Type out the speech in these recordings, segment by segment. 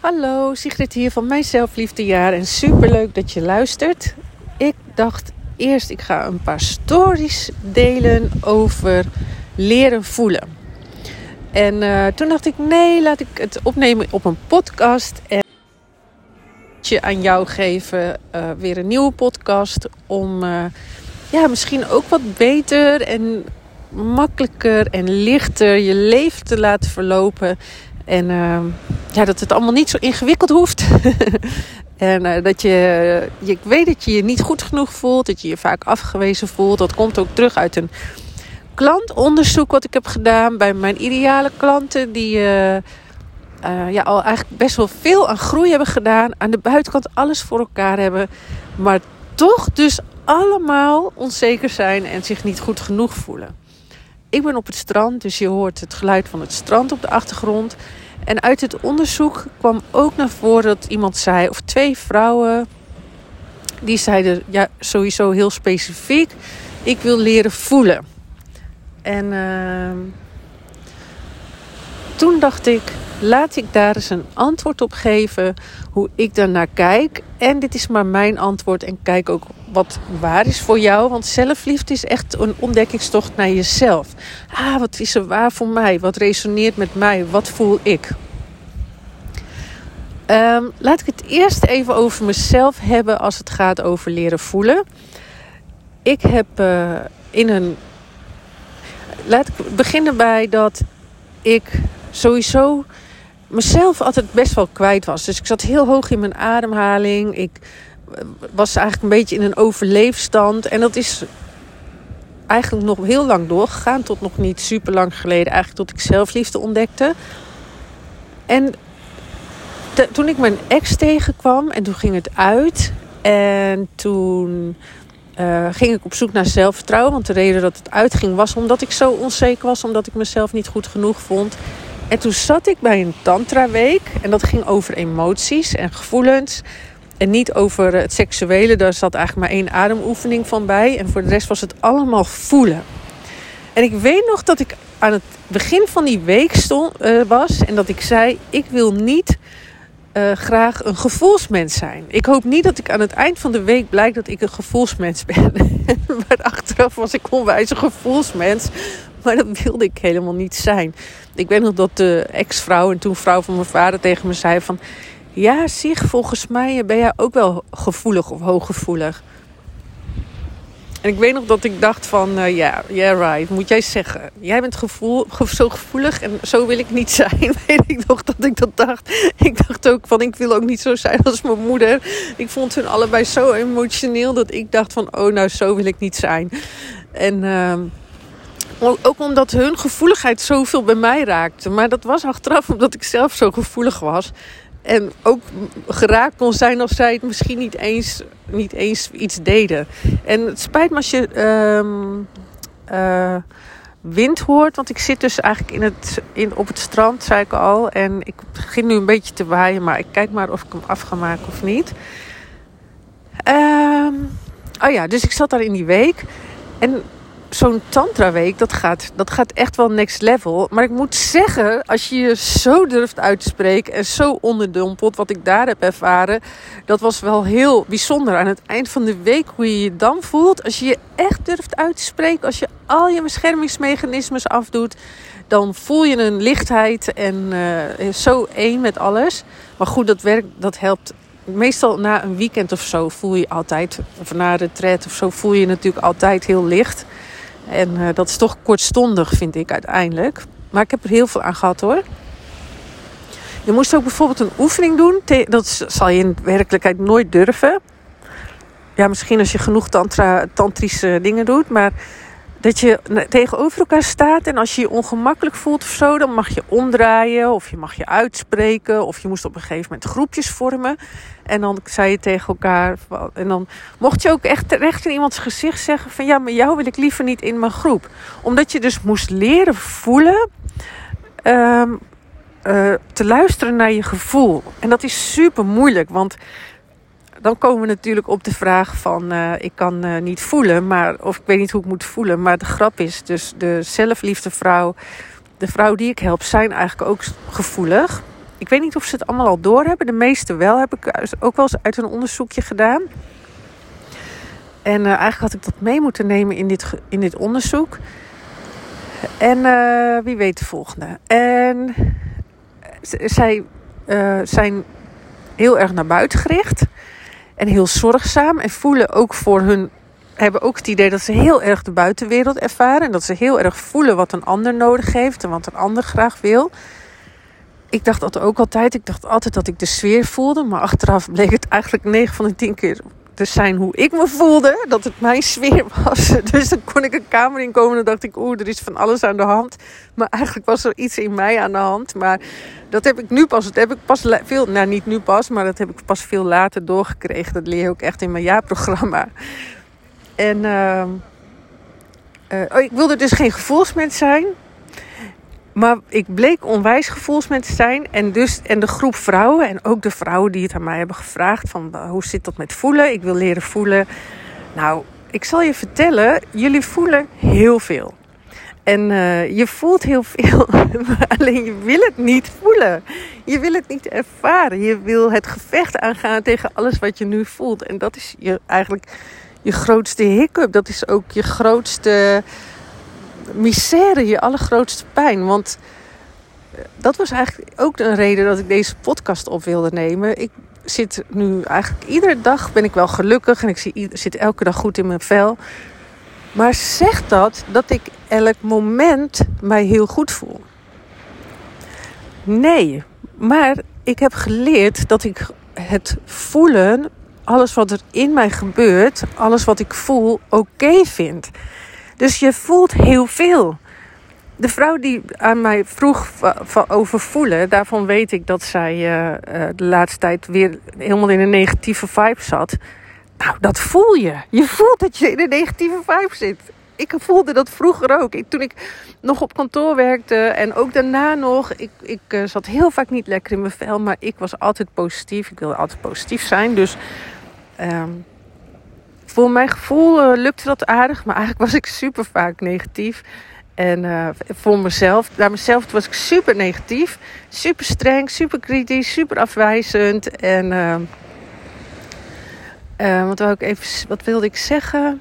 Hallo, Sigrid hier van Mijn Zelfliefdejaar en superleuk dat je luistert. Ik dacht eerst, ik ga een paar stories delen over leren voelen. En uh, toen dacht ik, nee, laat ik het opnemen op een podcast. En je aan jou geven, uh, weer een nieuwe podcast. Om uh, ja, misschien ook wat beter en makkelijker en lichter je leven te laten verlopen. En uh, ja, dat het allemaal niet zo ingewikkeld hoeft. en uh, dat je, je, ik weet dat je je niet goed genoeg voelt, dat je je vaak afgewezen voelt. Dat komt ook terug uit een klantonderzoek wat ik heb gedaan bij mijn ideale klanten. Die uh, ja, al eigenlijk best wel veel aan groei hebben gedaan. Aan de buitenkant alles voor elkaar hebben. Maar toch dus allemaal onzeker zijn en zich niet goed genoeg voelen. Ik ben op het strand, dus je hoort het geluid van het strand op de achtergrond. En uit het onderzoek kwam ook naar voren dat iemand zei, of twee vrouwen, die zeiden ja, sowieso heel specifiek: ik wil leren voelen. En uh, toen dacht ik, laat ik daar eens een antwoord op geven hoe ik daarnaar kijk. En dit is maar mijn antwoord en kijk ook wat waar is voor jou. Want zelfliefde is echt een ontdekkingstocht naar jezelf. Ah, wat is er waar voor mij? Wat resoneert met mij? Wat voel ik? Um, laat ik het eerst even over mezelf hebben als het gaat over leren voelen. Ik heb uh, in een. Laat ik beginnen bij dat ik sowieso mezelf altijd best wel kwijt was. Dus ik zat heel hoog in mijn ademhaling. Ik was eigenlijk een beetje in een overleefstand. En dat is eigenlijk nog heel lang doorgegaan. Tot nog niet super lang geleden. Eigenlijk tot ik zelfliefde ontdekte. En toen ik mijn ex tegenkwam en toen ging het uit. En toen uh, ging ik op zoek naar zelfvertrouwen. Want de reden dat het uitging was omdat ik zo onzeker was. Omdat ik mezelf niet goed genoeg vond. En toen zat ik bij een tantra-week. En dat ging over emoties en gevoelens. En niet over het seksuele. Daar zat eigenlijk maar één ademoefening van bij. En voor de rest was het allemaal voelen. En ik weet nog dat ik aan het begin van die week stond, uh, was. En dat ik zei: Ik wil niet uh, graag een gevoelsmens zijn. Ik hoop niet dat ik aan het eind van de week blijkt dat ik een gevoelsmens ben. maar achteraf was ik onwijs een gevoelsmens. Maar dat wilde ik helemaal niet zijn. Ik weet nog dat de ex-vrouw en toen vrouw van mijn vader tegen me zei van... Ja, zich, volgens mij ben jij ook wel gevoelig of hooggevoelig. En ik weet nog dat ik dacht van, ja, uh, yeah, right, moet jij zeggen. Jij bent gevoel, zo gevoelig en zo wil ik niet zijn. Weet ik nog dat ik dat dacht. Ik dacht ook van, ik wil ook niet zo zijn als mijn moeder. Ik vond hun allebei zo emotioneel dat ik dacht van, oh nou, zo wil ik niet zijn. En... Uh, ook omdat hun gevoeligheid zoveel bij mij raakte. Maar dat was achteraf omdat ik zelf zo gevoelig was. En ook geraakt kon zijn als zij het misschien niet eens, niet eens iets deden. En het spijt me als je um, uh, wind hoort. Want ik zit dus eigenlijk in het, in, op het strand, zei ik al. En ik begin nu een beetje te waaien. Maar ik kijk maar of ik hem af ga maken of niet. Um, oh ja, dus ik zat daar in die week. En zo'n tantra-week, dat gaat, dat gaat echt wel next level. Maar ik moet zeggen, als je je zo durft uit te spreken en zo onderdompelt, wat ik daar heb ervaren, dat was wel heel bijzonder. Aan het eind van de week, hoe je je dan voelt, als je je echt durft uit te spreken, als je al je beschermingsmechanismes afdoet, dan voel je een lichtheid en uh, zo één met alles. Maar goed, dat werkt, dat helpt meestal na een weekend of zo voel je altijd, of na een retreat of zo, voel je natuurlijk altijd heel licht. En uh, dat is toch kortstondig, vind ik uiteindelijk. Maar ik heb er heel veel aan gehad hoor. Je moest ook bijvoorbeeld een oefening doen. Dat zal je in werkelijkheid nooit durven. Ja, misschien als je genoeg tantrische dingen doet. Maar dat je tegenover elkaar staat en als je je ongemakkelijk voelt of zo, dan mag je omdraaien of je mag je uitspreken of je moest op een gegeven moment groepjes vormen. En dan zei je tegen elkaar, en dan mocht je ook echt terecht in iemands gezicht zeggen van ja, maar jou wil ik liever niet in mijn groep. Omdat je dus moest leren voelen, um, uh, te luisteren naar je gevoel. En dat is super moeilijk, want dan komen we natuurlijk op de vraag van uh, ik kan uh, niet voelen, maar of ik weet niet hoe ik moet voelen. Maar de grap is dus de zelfliefde vrouw, de vrouw die ik help, zijn eigenlijk ook gevoelig. ik weet niet of ze het allemaal al doorhebben. De meeste wel, heb ik ook wel eens uit een onderzoekje gedaan. En uh, eigenlijk had ik dat mee moeten nemen in dit, in dit onderzoek. En wie weet de volgende. En zij zijn heel erg naar buiten gericht. En heel zorgzaam. En voelen ook voor hun. Hebben ook het idee dat ze heel erg de buitenwereld ervaren. En dat ze heel erg voelen wat een ander nodig heeft. En wat een ander graag wil. Ik dacht dat ook altijd. Ik dacht altijd dat ik de sfeer voelde. Maar achteraf bleek het eigenlijk 9 van de 10 keer te zijn hoe ik me voelde. Dat het mijn sfeer was. Dus dan kon ik een kamer inkomen en dacht ik, oeh, er is van alles aan de hand. Maar eigenlijk was er iets in mij aan de hand. Maar dat heb ik nu pas, dat heb ik pas veel, nou niet nu pas, maar dat heb ik pas veel later doorgekregen. Dat leer je ook echt in mijn jaarprogramma. En uh, uh, oh, ik wilde dus geen gevoelsmens zijn. Maar ik bleek onwijs gevoelsmens te zijn. En, dus, en de groep vrouwen, en ook de vrouwen die het aan mij hebben gevraagd: van hoe zit dat met voelen? Ik wil leren voelen. Nou, ik zal je vertellen, jullie voelen heel veel. En uh, je voelt heel veel, alleen je wil het niet voelen. Je wil het niet ervaren. Je wil het gevecht aangaan tegen alles wat je nu voelt. En dat is je, eigenlijk je grootste hiccup. Dat is ook je grootste misère, je allergrootste pijn. Want eh, dat was eigenlijk ook een reden dat ik deze podcast op wilde nemen. Ik zit nu eigenlijk iedere dag ben ik wel gelukkig en ik zie, zit elke dag goed in mijn vel. Maar zegt dat dat ik elk moment mij heel goed voel? Nee, maar ik heb geleerd dat ik het voelen, alles wat er in mij gebeurt, alles wat ik voel, oké vind. Dus je voelt heel veel. De vrouw die aan mij vroeg over voelen, daarvan weet ik dat zij uh, de laatste tijd weer helemaal in een negatieve vibe zat. Nou, dat voel je. Je voelt dat je in een negatieve vibe zit. Ik voelde dat vroeger ook. Toen ik nog op kantoor werkte en ook daarna nog. Ik, ik uh, zat heel vaak niet lekker in mijn vel, maar ik was altijd positief. Ik wilde altijd positief zijn. Dus um, voor mijn gevoel uh, lukte dat aardig, maar eigenlijk was ik super vaak negatief. En uh, voor mezelf, naar mezelf was ik super negatief, super streng, super kritisch, super afwijzend. En uh, wat, wou ik even, wat wilde ik zeggen?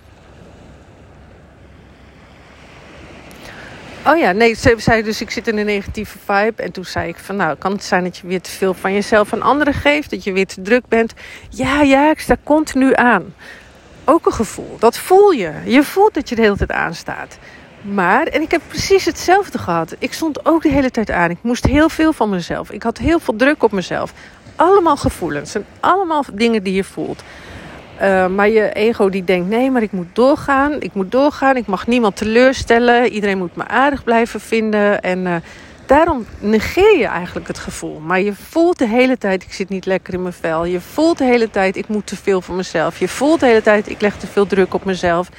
Oh ja, nee, ze zei dus ik zit in een negatieve vibe. En toen zei ik van nou, kan het zijn dat je weer te veel van jezelf aan anderen geeft? Dat je weer te druk bent? Ja, ja, ik sta continu aan ook een gevoel. Dat voel je. Je voelt dat je de hele tijd aanstaat. Maar, en ik heb precies hetzelfde gehad. Ik stond ook de hele tijd aan. Ik moest heel veel van mezelf. Ik had heel veel druk op mezelf. Allemaal gevoelens. En allemaal dingen die je voelt. Uh, maar je ego die denkt: nee, maar ik moet doorgaan. Ik moet doorgaan. Ik mag niemand teleurstellen. Iedereen moet me aardig blijven vinden. En uh, daarom negeer je eigenlijk het gevoel. Maar je voelt de hele tijd, ik zit niet lekker in mijn vel. Je voelt de hele tijd, ik moet te veel van mezelf. Je voelt de hele tijd, ik leg te veel druk op mezelf.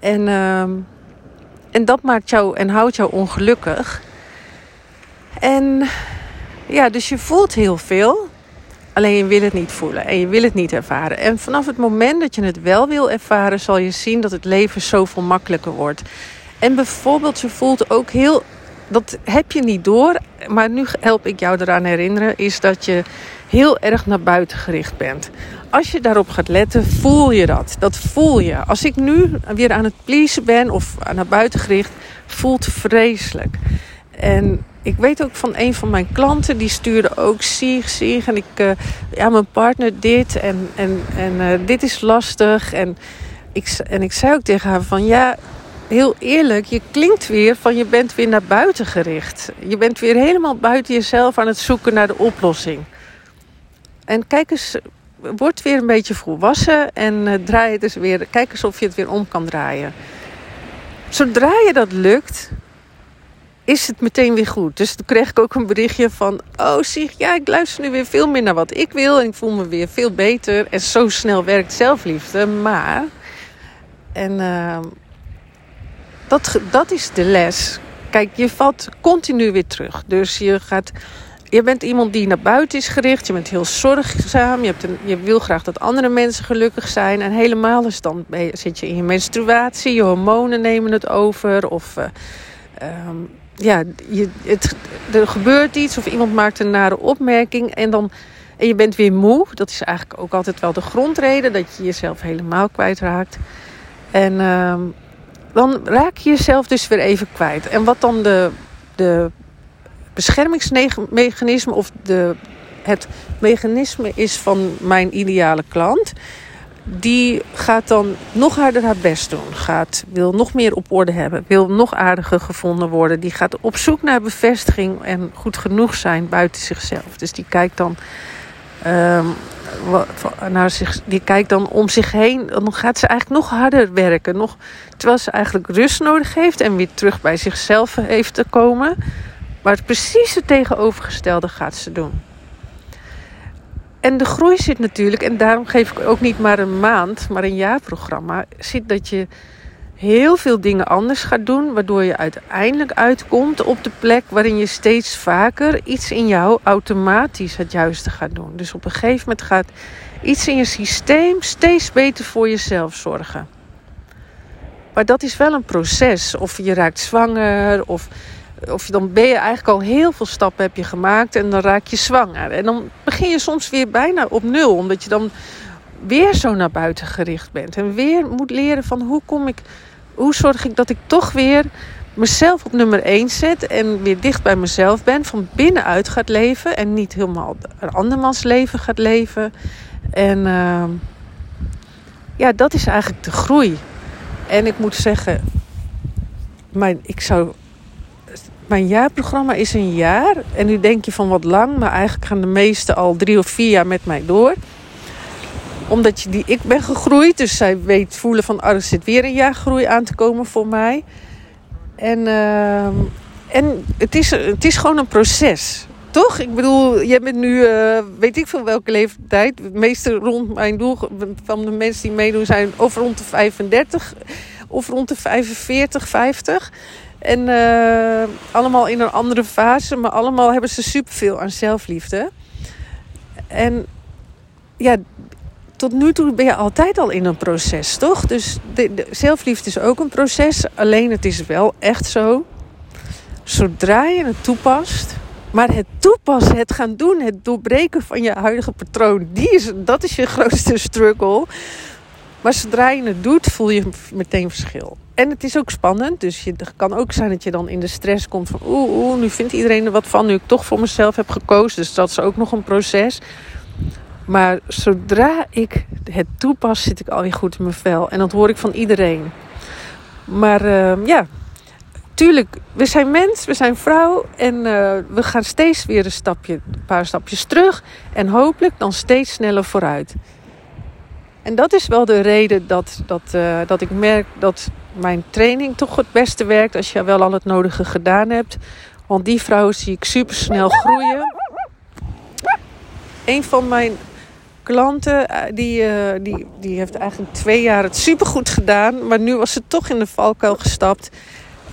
En, uh, en dat maakt jou en houdt jou ongelukkig. En ja, dus je voelt heel veel. Alleen je wil het niet voelen en je wil het niet ervaren. En vanaf het moment dat je het wel wil ervaren, zal je zien dat het leven zoveel makkelijker wordt. En bijvoorbeeld, je voelt ook heel dat heb je niet door. Maar nu help ik jou eraan herinneren, is dat je heel erg naar buiten gericht bent. Als je daarop gaat letten, voel je dat. Dat voel je. Als ik nu weer aan het pleasen ben of naar buiten gericht, voelt vreselijk. En ik weet ook van een van mijn klanten, die stuurde ook zieg, zieg. En ik, uh, ja, mijn partner dit en, en, en uh, dit is lastig. En ik, en ik zei ook tegen haar van ja, heel eerlijk, je klinkt weer van je bent weer naar buiten gericht. Je bent weer helemaal buiten jezelf aan het zoeken naar de oplossing. En kijk eens, word weer een beetje volwassen en uh, draai het eens weer. Kijk eens of je het weer om kan draaien. Zodra je dat lukt, is het meteen weer goed. Dus toen kreeg ik ook een berichtje van: Oh, zie, ja, ik luister nu weer veel meer naar wat ik wil en ik voel me weer veel beter. En zo snel werkt zelfliefde. Maar, en uh, dat, dat is de les. Kijk, je valt continu weer terug. Dus je gaat. Je bent iemand die naar buiten is gericht. Je bent heel zorgzaam. Je, hebt een, je wil graag dat andere mensen gelukkig zijn. En helemaal is dan zit je in je menstruatie. Je hormonen nemen het over. Of uh, um, ja, je, het, er gebeurt iets of iemand maakt een nare opmerking en dan en je bent weer moe. Dat is eigenlijk ook altijd wel de grondreden dat je jezelf helemaal kwijtraakt. En ehm, dan raak je jezelf dus weer even kwijt. En wat dan de, de beschermingsmechanisme of de, het mechanisme is van mijn ideale klant, die gaat dan nog harder haar best doen. Gaat, wil nog meer op orde hebben, wil nog aardiger gevonden worden. Die gaat op zoek naar bevestiging en goed genoeg zijn buiten zichzelf. Dus die kijkt dan um, naar zich, die kijkt dan om zich heen. Dan gaat ze eigenlijk nog harder werken. Nog, terwijl ze eigenlijk rust nodig heeft en weer terug bij zichzelf heeft te komen. Maar het precies het tegenovergestelde gaat ze doen. En de groei zit natuurlijk, en daarom geef ik ook niet maar een maand, maar een jaarprogramma. Zit dat je heel veel dingen anders gaat doen, waardoor je uiteindelijk uitkomt op de plek waarin je steeds vaker iets in jou automatisch het juiste gaat doen. Dus op een gegeven moment gaat iets in je systeem steeds beter voor jezelf zorgen. Maar dat is wel een proces. Of je raakt zwanger, of, of dan ben je eigenlijk al heel veel stappen heb je gemaakt en dan raak je zwanger. En dan begin je soms weer bijna op nul, omdat je dan weer zo naar buiten gericht bent. En weer moet leren van hoe kom ik, hoe zorg ik dat ik toch weer mezelf op nummer 1 zet en weer dicht bij mezelf ben, van binnenuit gaat leven en niet helemaal een andermans leven gaat leven. En uh, ja, dat is eigenlijk de groei. En ik moet zeggen, mijn, ik zou, mijn jaarprogramma is een jaar. En nu denk je van wat lang, maar eigenlijk gaan de meesten al drie of vier jaar met mij door omdat je die, ik ben gegroeid, dus zij weet voelen van, oh, er zit weer een jaar groei aan te komen voor mij. En, uh, en het, is, het is gewoon een proces. Toch? Ik bedoel, jij bent nu, uh, weet ik veel welke leeftijd. De meeste rond mijn doel van de mensen die meedoen zijn of rond de 35 of rond de 45, 50. En uh, allemaal in een andere fase, maar allemaal hebben ze superveel aan zelfliefde. En ja, tot nu toe ben je altijd al in een proces, toch? Dus de, zelfliefde is ook een proces. Alleen het is wel echt zo. Zodra je het toepast. Maar het toepassen, het gaan doen, het doorbreken van je huidige patroon, die is, dat is je grootste struggle. Maar zodra je het doet, voel je meteen verschil. En het is ook spannend. Dus het kan ook zijn dat je dan in de stress komt van... oeh, nu vindt iedereen er wat van, nu ik toch voor mezelf heb gekozen. Dus dat is ook nog een proces. Maar zodra ik het toepas, zit ik alweer goed in mijn vel. En dat hoor ik van iedereen. Maar uh, ja, tuurlijk, we zijn mens, we zijn vrouw. En uh, we gaan steeds weer een, stapje, een paar stapjes terug. En hopelijk dan steeds sneller vooruit. En dat is wel de reden dat, dat, uh, dat ik merk dat mijn training toch het beste werkt. Als je wel al het nodige gedaan hebt. Want die vrouwen zie ik super snel groeien. Een van mijn klanten, eh, die, uh, die, die heeft eigenlijk twee jaar het supergoed gedaan. Maar nu was ze toch in de valkuil gestapt.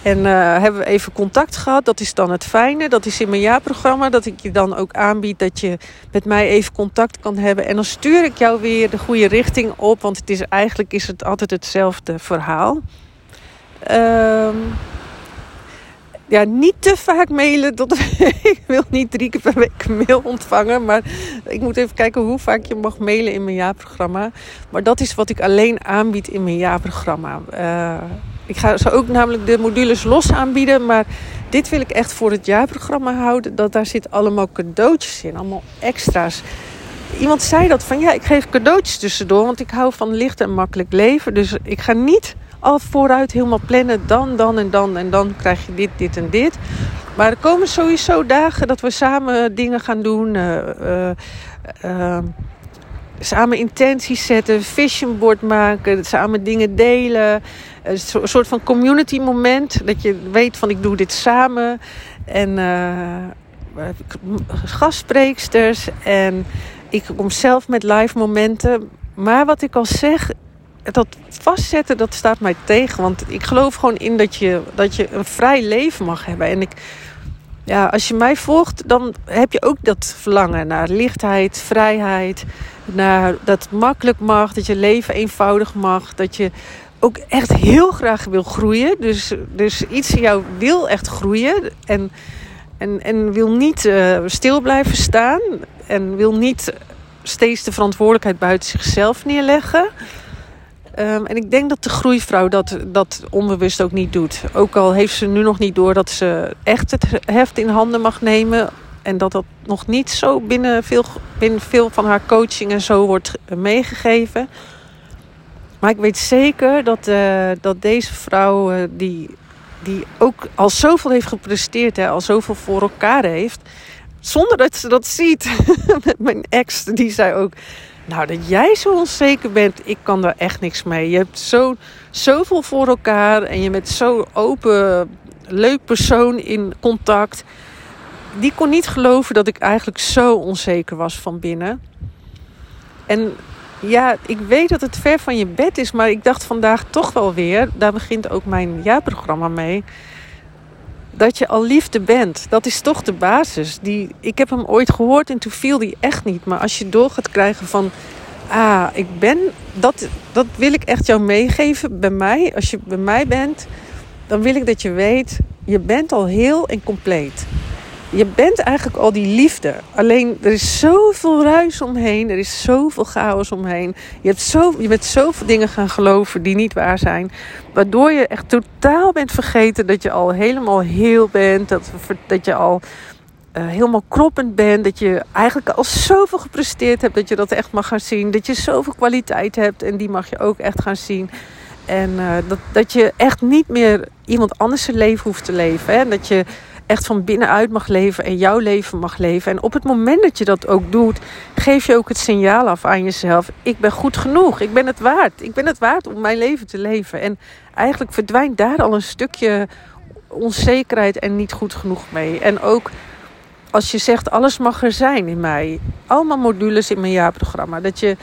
En uh, hebben we even contact gehad. Dat is dan het fijne. Dat is in mijn jaarprogramma. Dat ik je dan ook aanbied dat je met mij even contact kan hebben. En dan stuur ik jou weer de goede richting op. Want het is, eigenlijk is het altijd hetzelfde verhaal. Ehm ja, niet te vaak mailen. Tot, ik wil niet drie keer per week mail ontvangen. Maar ik moet even kijken hoe vaak je mag mailen in mijn jaarprogramma. Maar dat is wat ik alleen aanbied in mijn jaarprogramma. Uh, ik ga ze ook namelijk de modules los aanbieden. Maar dit wil ik echt voor het jaarprogramma houden. Dat daar zit allemaal cadeautjes in. Allemaal extra's. Iemand zei dat van ja, ik geef cadeautjes tussendoor. Want ik hou van licht en makkelijk leven. Dus ik ga niet al vooruit helemaal plannen. Dan, dan en dan. En dan krijg je dit, dit en dit. Maar er komen sowieso dagen dat we samen dingen gaan doen. Uh, uh, samen intenties zetten. Vision board maken. Samen dingen delen. Een soort van community moment. Dat je weet van ik doe dit samen. En gastspreeksters. En ik kom zelf met live momenten. Maar wat ik al zeg, dat vastzetten, dat staat mij tegen. Want ik geloof gewoon in dat je, dat je een vrij leven mag hebben. En ik, ja, als je mij volgt, dan heb je ook dat verlangen naar lichtheid, vrijheid. Naar dat het makkelijk mag, dat je leven eenvoudig mag. Dat je ook echt heel graag wil groeien. Dus, dus iets in jou wil echt groeien. En, en, en wil niet uh, stil blijven staan. En wil niet steeds de verantwoordelijkheid buiten zichzelf neerleggen. Um, en ik denk dat de groeivrouw dat, dat onbewust ook niet doet. Ook al heeft ze nu nog niet door dat ze echt het heft in handen mag nemen. En dat dat nog niet zo binnen veel, binnen veel van haar coaching en zo wordt meegegeven. Maar ik weet zeker dat, uh, dat deze vrouw, uh, die, die ook al zoveel heeft gepresteerd, hè, al zoveel voor elkaar heeft. Zonder dat ze dat ziet. Mijn ex, die zei ook. Nou, dat jij zo onzeker bent, ik kan daar echt niks mee. Je hebt zo, zoveel voor elkaar en je bent zo open, leuk persoon in contact. Die kon niet geloven dat ik eigenlijk zo onzeker was van binnen. En ja, ik weet dat het ver van je bed is, maar ik dacht vandaag toch wel weer, daar begint ook mijn jaarprogramma mee, dat je al liefde bent. Dat is toch de basis. Die, ik heb hem ooit gehoord en toen viel die echt niet. Maar als je door gaat krijgen van, ah, ik ben, dat, dat wil ik echt jou meegeven bij mij. Als je bij mij bent, dan wil ik dat je weet, je bent al heel en compleet je bent eigenlijk al die liefde. Alleen er is zoveel ruis omheen. Er is zoveel chaos omheen. Je, hebt zo, je bent zoveel dingen gaan geloven die niet waar zijn. Waardoor je echt totaal bent vergeten dat je al helemaal heel bent. Dat, dat je al uh, helemaal kroppend bent. Dat je eigenlijk al zoveel gepresteerd hebt dat je dat echt mag gaan zien. Dat je zoveel kwaliteit hebt en die mag je ook echt gaan zien. En uh, dat, dat je echt niet meer iemand anders zijn leven hoeft te leven. Hè? Dat je echt van binnenuit mag leven en jouw leven mag leven. En op het moment dat je dat ook doet, geef je ook het signaal af aan jezelf: ik ben goed genoeg, ik ben het waard. Ik ben het waard om mijn leven te leven. En eigenlijk verdwijnt daar al een stukje onzekerheid en niet goed genoeg mee. En ook als je zegt: alles mag er zijn in mij. Allemaal modules in mijn jaarprogramma. Dat je.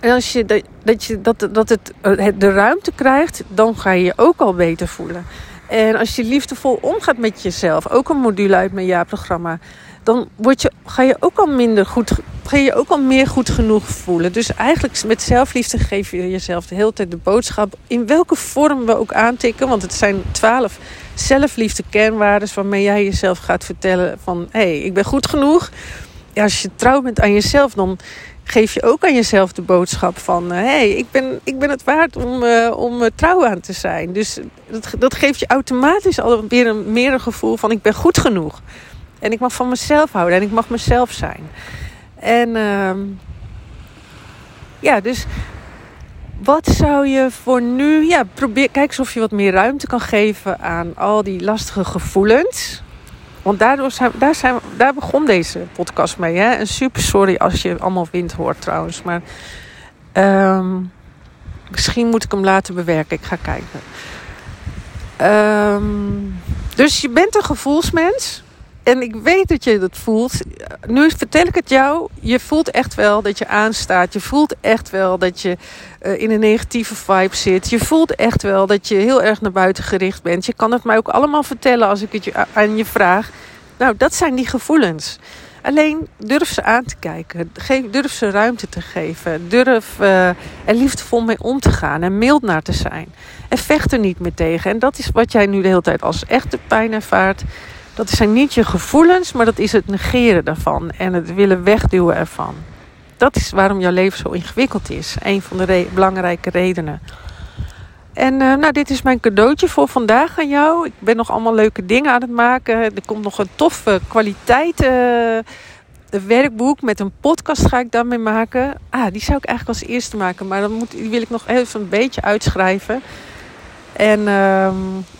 En als je, dat, dat, je, dat, dat het, het de ruimte krijgt, dan ga je je ook al beter voelen. En als je liefdevol omgaat met jezelf, ook een module uit mijn jaarprogramma, dan word je, ga je ook al minder goed, ga je ook al meer goed genoeg voelen. Dus eigenlijk met zelfliefde geef je jezelf de hele tijd de boodschap, in welke vorm we ook aantikken, want het zijn twaalf zelfliefde kernwaarden waarmee jij jezelf gaat vertellen van, hé, hey, ik ben goed genoeg. Als je trouw bent aan jezelf, dan geef je ook aan jezelf de boodschap van... hé, eh, hey, ik, ben, ik ben het waard om, uh, om uh, trouw aan te zijn. Dus dat, dat geeft je automatisch alweer een, meer een gevoel van... ik ben goed genoeg. En ik mag van mezelf houden en ik mag mezelf zijn. En uh, ja, dus wat zou je voor nu... Ja, probeer, kijk eens of je wat meer ruimte kan geven aan al die lastige gevoelens... Want daardoor daar, daar begon deze podcast mee. Hè? En super sorry als je allemaal wind hoort trouwens. Maar um, misschien moet ik hem laten bewerken. Ik ga kijken. Um, dus je bent een gevoelsmens. En ik weet dat je dat voelt. Nu vertel ik het jou. Je voelt echt wel dat je aanstaat. Je voelt echt wel dat je uh, in een negatieve vibe zit. Je voelt echt wel dat je heel erg naar buiten gericht bent. Je kan het mij ook allemaal vertellen als ik het je, aan je vraag. Nou, dat zijn die gevoelens. Alleen durf ze aan te kijken. Geef, durf ze ruimte te geven. Durf uh, er liefdevol mee om te gaan en mild naar te zijn. En vecht er niet meer tegen. En dat is wat jij nu de hele tijd als echte pijn ervaart. Dat zijn niet je gevoelens, maar dat is het negeren daarvan en het willen wegduwen ervan. Dat is waarom jouw leven zo ingewikkeld is. Een van de belangrijke redenen. En uh, nou, dit is mijn cadeautje voor vandaag aan jou. Ik ben nog allemaal leuke dingen aan het maken. Er komt nog een toffe kwaliteit uh, werkboek met een podcast ga ik daarmee maken. Ah, die zou ik eigenlijk als eerste maken. Maar dan moet, die wil ik nog even een beetje uitschrijven. En uh,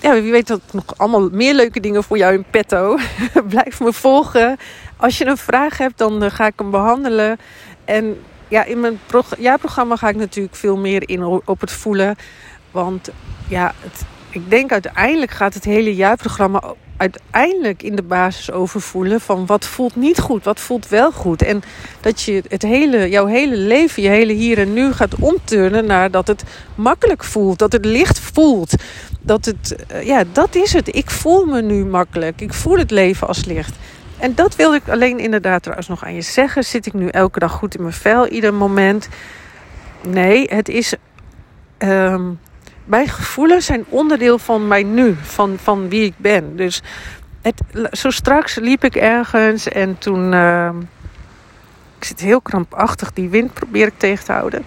ja, wie weet dat nog allemaal meer leuke dingen voor jou in petto. Blijf me volgen. Als je een vraag hebt, dan uh, ga ik hem behandelen. En ja, in mijn jaarprogramma ga ik natuurlijk veel meer in op het voelen. Want ja, het, ik denk uiteindelijk gaat het hele jaarprogramma uiteindelijk in de basis over voelen van wat voelt niet goed, wat voelt wel goed. En dat je het hele, jouw hele leven, je hele hier en nu gaat omturnen naar dat het makkelijk voelt, dat het licht voelt. Dat het, eh, ja, dat is het. Ik voel me nu makkelijk. Ik voel het leven als licht. En dat wil ik alleen inderdaad trouwens nog aan je zeggen. Zit ik nu elke dag goed in mijn vel, ieder moment? Nee, het is ehm, mijn gevoelens zijn onderdeel van mij nu, van, van wie ik ben. Dus het, zo straks liep ik ergens en toen. Uh, ik zit heel krampachtig, die wind probeer ik tegen te houden.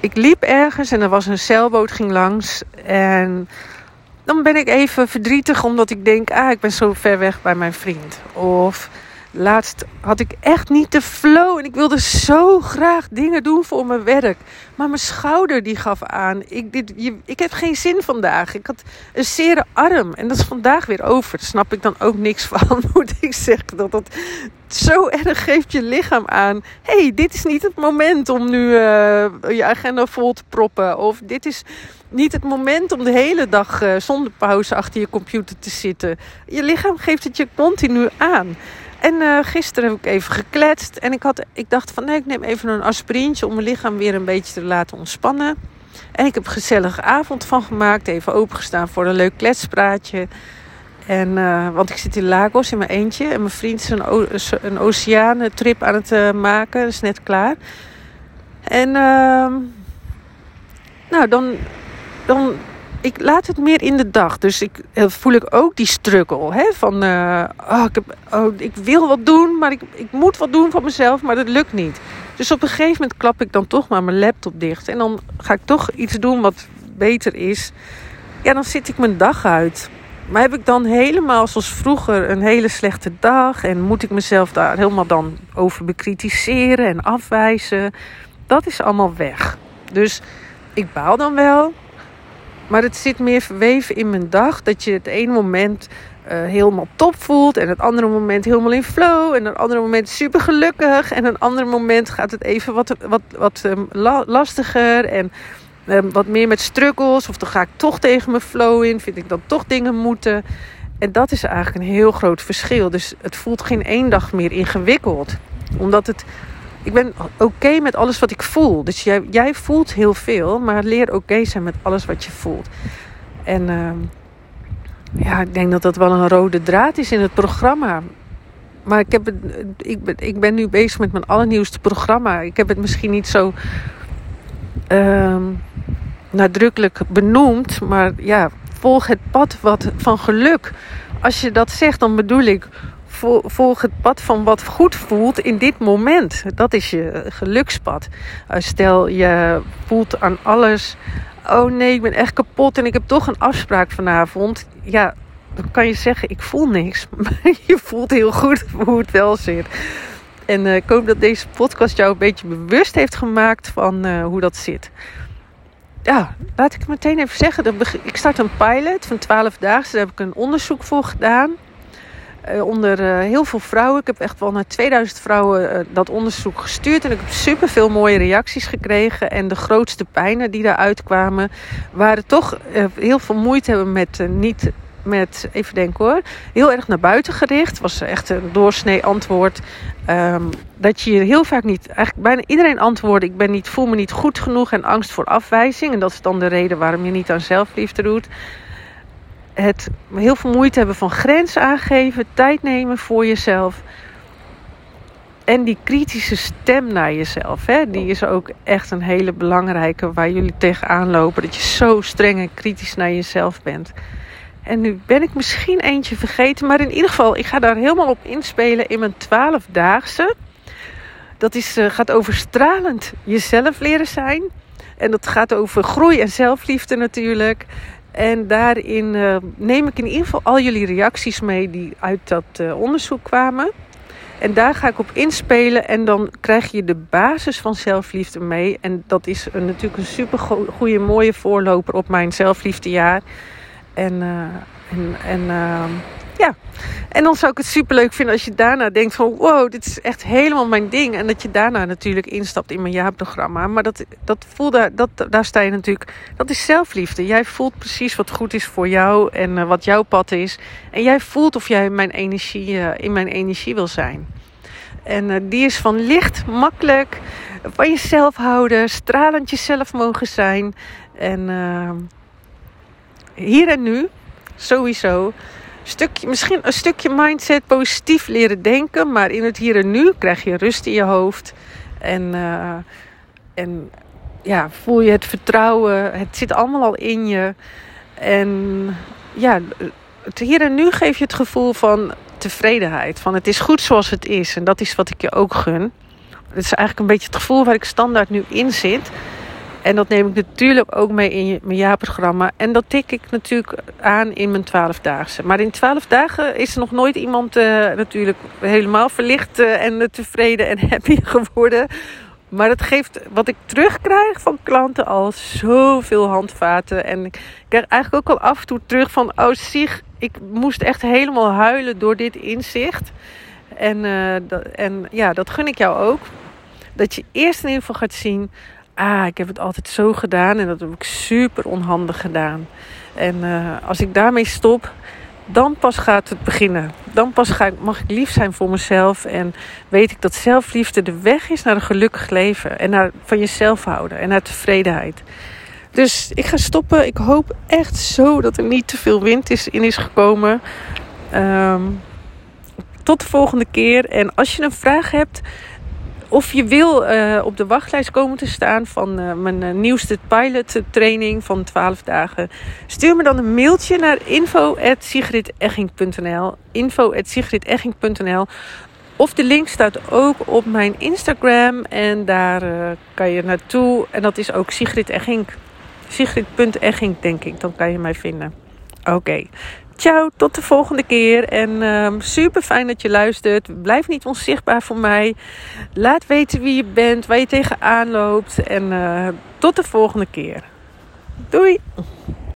Ik liep ergens en er was een zeilboot ging langs. En dan ben ik even verdrietig omdat ik denk: ah, ik ben zo ver weg bij mijn vriend. Of Laatst had ik echt niet de flow en ik wilde zo graag dingen doen voor mijn werk. Maar mijn schouder die gaf aan, ik, dit, je, ik heb geen zin vandaag. Ik had een zere arm en dat is vandaag weer over. Daar snap ik dan ook niks van, moet ik zeggen. Dat dat zo erg geeft je lichaam aan. hey, dit is niet het moment om nu uh, je agenda vol te proppen. Of dit is niet het moment om de hele dag uh, zonder pauze achter je computer te zitten. Je lichaam geeft het je continu aan. En uh, gisteren heb ik even gekletst. En ik, had, ik dacht van nee, ik neem even een aspirintje om mijn lichaam weer een beetje te laten ontspannen. En ik heb gezellige avond van gemaakt. Even opengestaan voor een leuk kletspraatje. En, uh, want ik zit in Lagos in mijn eentje. En mijn vriend is een, een oceaantrip aan het uh, maken. Is net klaar. En uh, nou, dan, dan ik laat het meer in de dag. Dus ik eh, voel ik ook die struggle. Hè? Van, uh, oh, ik, heb, oh, ik wil wat doen, maar ik, ik moet wat doen van mezelf, maar dat lukt niet. Dus op een gegeven moment klap ik dan toch maar mijn laptop dicht. En dan ga ik toch iets doen wat beter is. Ja, dan zit ik mijn dag uit. Maar heb ik dan helemaal zoals vroeger een hele slechte dag? En moet ik mezelf daar helemaal dan over bekritiseren en afwijzen? Dat is allemaal weg. Dus ik baal dan wel. Maar het zit meer verweven in mijn dag. Dat je het ene moment uh, helemaal top voelt. En het andere moment helemaal in flow. En het andere moment super gelukkig. En een ander moment gaat het even wat, wat, wat um, lastiger. En um, wat meer met struggles. Of dan ga ik toch tegen mijn flow in. Vind ik dan toch dingen moeten. En dat is eigenlijk een heel groot verschil. Dus het voelt geen één dag meer ingewikkeld. Omdat het ik ben oké met alles wat ik voel. Dus jij, jij voelt heel veel, maar leer oké zijn met alles wat je voelt. En uh, ja, ik denk dat dat wel een rode draad is in het programma. Maar ik, heb het, ik, ben, ik ben nu bezig met mijn allernieuwste programma. Ik heb het misschien niet zo uh, nadrukkelijk benoemd, maar ja, volg het pad wat, van geluk. Als je dat zegt, dan bedoel ik volg het pad van wat goed voelt in dit moment. Dat is je gelukspad. Uh, stel je voelt aan alles. Oh nee, ik ben echt kapot en ik heb toch een afspraak vanavond. Ja, dan kan je zeggen: ik voel niks. Maar je voelt heel goed hoe het wel zit. En uh, ik hoop dat deze podcast jou een beetje bewust heeft gemaakt van uh, hoe dat zit. Ja, laat ik meteen even zeggen. Ik start een pilot van 12 dagen. Daar heb ik een onderzoek voor gedaan. Uh, onder uh, heel veel vrouwen. Ik heb echt wel naar 2000 vrouwen uh, dat onderzoek gestuurd. En ik heb super veel mooie reacties gekregen. En de grootste pijnen die daaruit kwamen, waren toch heel veel moeite hebben met niet. Met, even denken hoor, heel erg naar buiten gericht. Was echt een doorsnee antwoord. Um, dat je heel vaak niet, eigenlijk bijna iedereen antwoordde: Ik ben niet, voel me niet goed genoeg en angst voor afwijzing. En dat is dan de reden waarom je niet aan zelfliefde doet het heel veel moeite hebben van grens aangeven, tijd nemen voor jezelf. En die kritische stem naar jezelf, hè, die is ook echt een hele belangrijke waar jullie tegenaan lopen. Dat je zo streng en kritisch naar jezelf bent. En nu ben ik misschien eentje vergeten, maar in ieder geval, ik ga daar helemaal op inspelen in mijn twaalfdaagse. Dat is, uh, gaat over stralend jezelf leren zijn. En dat gaat over groei en zelfliefde natuurlijk. En daarin uh, neem ik in ieder geval al jullie reacties mee die uit dat uh, onderzoek kwamen. En daar ga ik op inspelen en dan krijg je de basis van zelfliefde mee. En dat is een, natuurlijk een super goede, mooie voorloper op mijn zelfliefdejaar. En, uh, en, en ehm, ja, en dan zou ik het super leuk vinden als je daarna denkt van wow, dit is echt helemaal mijn ding. En dat je daarna natuurlijk instapt in mijn jaarprogramma. Maar dat, dat voel daar, dat, daar sta je natuurlijk, dat is zelfliefde. Jij voelt precies wat goed is voor jou en uh, wat jouw pad is. En jij voelt of jij mijn energie, uh, in mijn energie wil zijn. En uh, die is van licht, makkelijk, van jezelf houden, stralend jezelf mogen zijn. En hier en nu, sowieso misschien een stukje mindset, positief leren denken. Maar in het hier en nu krijg je rust in je hoofd. En, uh, en ja, voel je het vertrouwen. Het zit allemaal al in je. En ja, het hier en nu geef je het gevoel van tevredenheid. Van het is goed zoals het is. En dat is wat ik je ook gun. Het is eigenlijk een beetje het gevoel waar ik standaard nu in zit. En dat neem ik natuurlijk ook mee in mijn jaarprogramma. En dat tik ik natuurlijk aan in mijn twaalfdaagse. Maar in twaalf dagen is er nog nooit iemand uh, natuurlijk helemaal verlicht uh, en tevreden en happy geworden. Maar het geeft wat ik terugkrijg van klanten al zoveel handvaten. En ik krijg eigenlijk ook al af en toe terug van: Oh, zich, ik moest echt helemaal huilen door dit inzicht. En, uh, dat, en ja, dat gun ik jou ook. Dat je eerst in ieder gaat zien: Ah, ik heb het altijd zo gedaan en dat heb ik super onhandig gedaan. En uh, als ik daarmee stop, dan pas gaat het beginnen. Dan pas ga ik, mag ik lief zijn voor mezelf. En weet ik dat zelfliefde de weg is naar een gelukkig leven. En naar van jezelf houden en naar tevredenheid. Dus ik ga stoppen. Ik hoop echt zo dat er niet te veel wind is, in is gekomen. Um, tot de volgende keer. En als je een vraag hebt of je wil uh, op de wachtlijst komen te staan van uh, mijn uh, nieuwste pilot training van 12 dagen, stuur me dan een mailtje naar info.sigridegging.nl info.sigridegging.nl of de link staat ook op mijn Instagram en daar kan je naartoe. En dat is ook Sigrid Egging. Sigrid.egging denk ik, dan kan je mij vinden. Oké, Ciao, tot de volgende keer. En um, super fijn dat je luistert. Blijf niet onzichtbaar voor mij. Laat weten wie je bent, waar je tegenaan loopt. En uh, tot de volgende keer. Doei!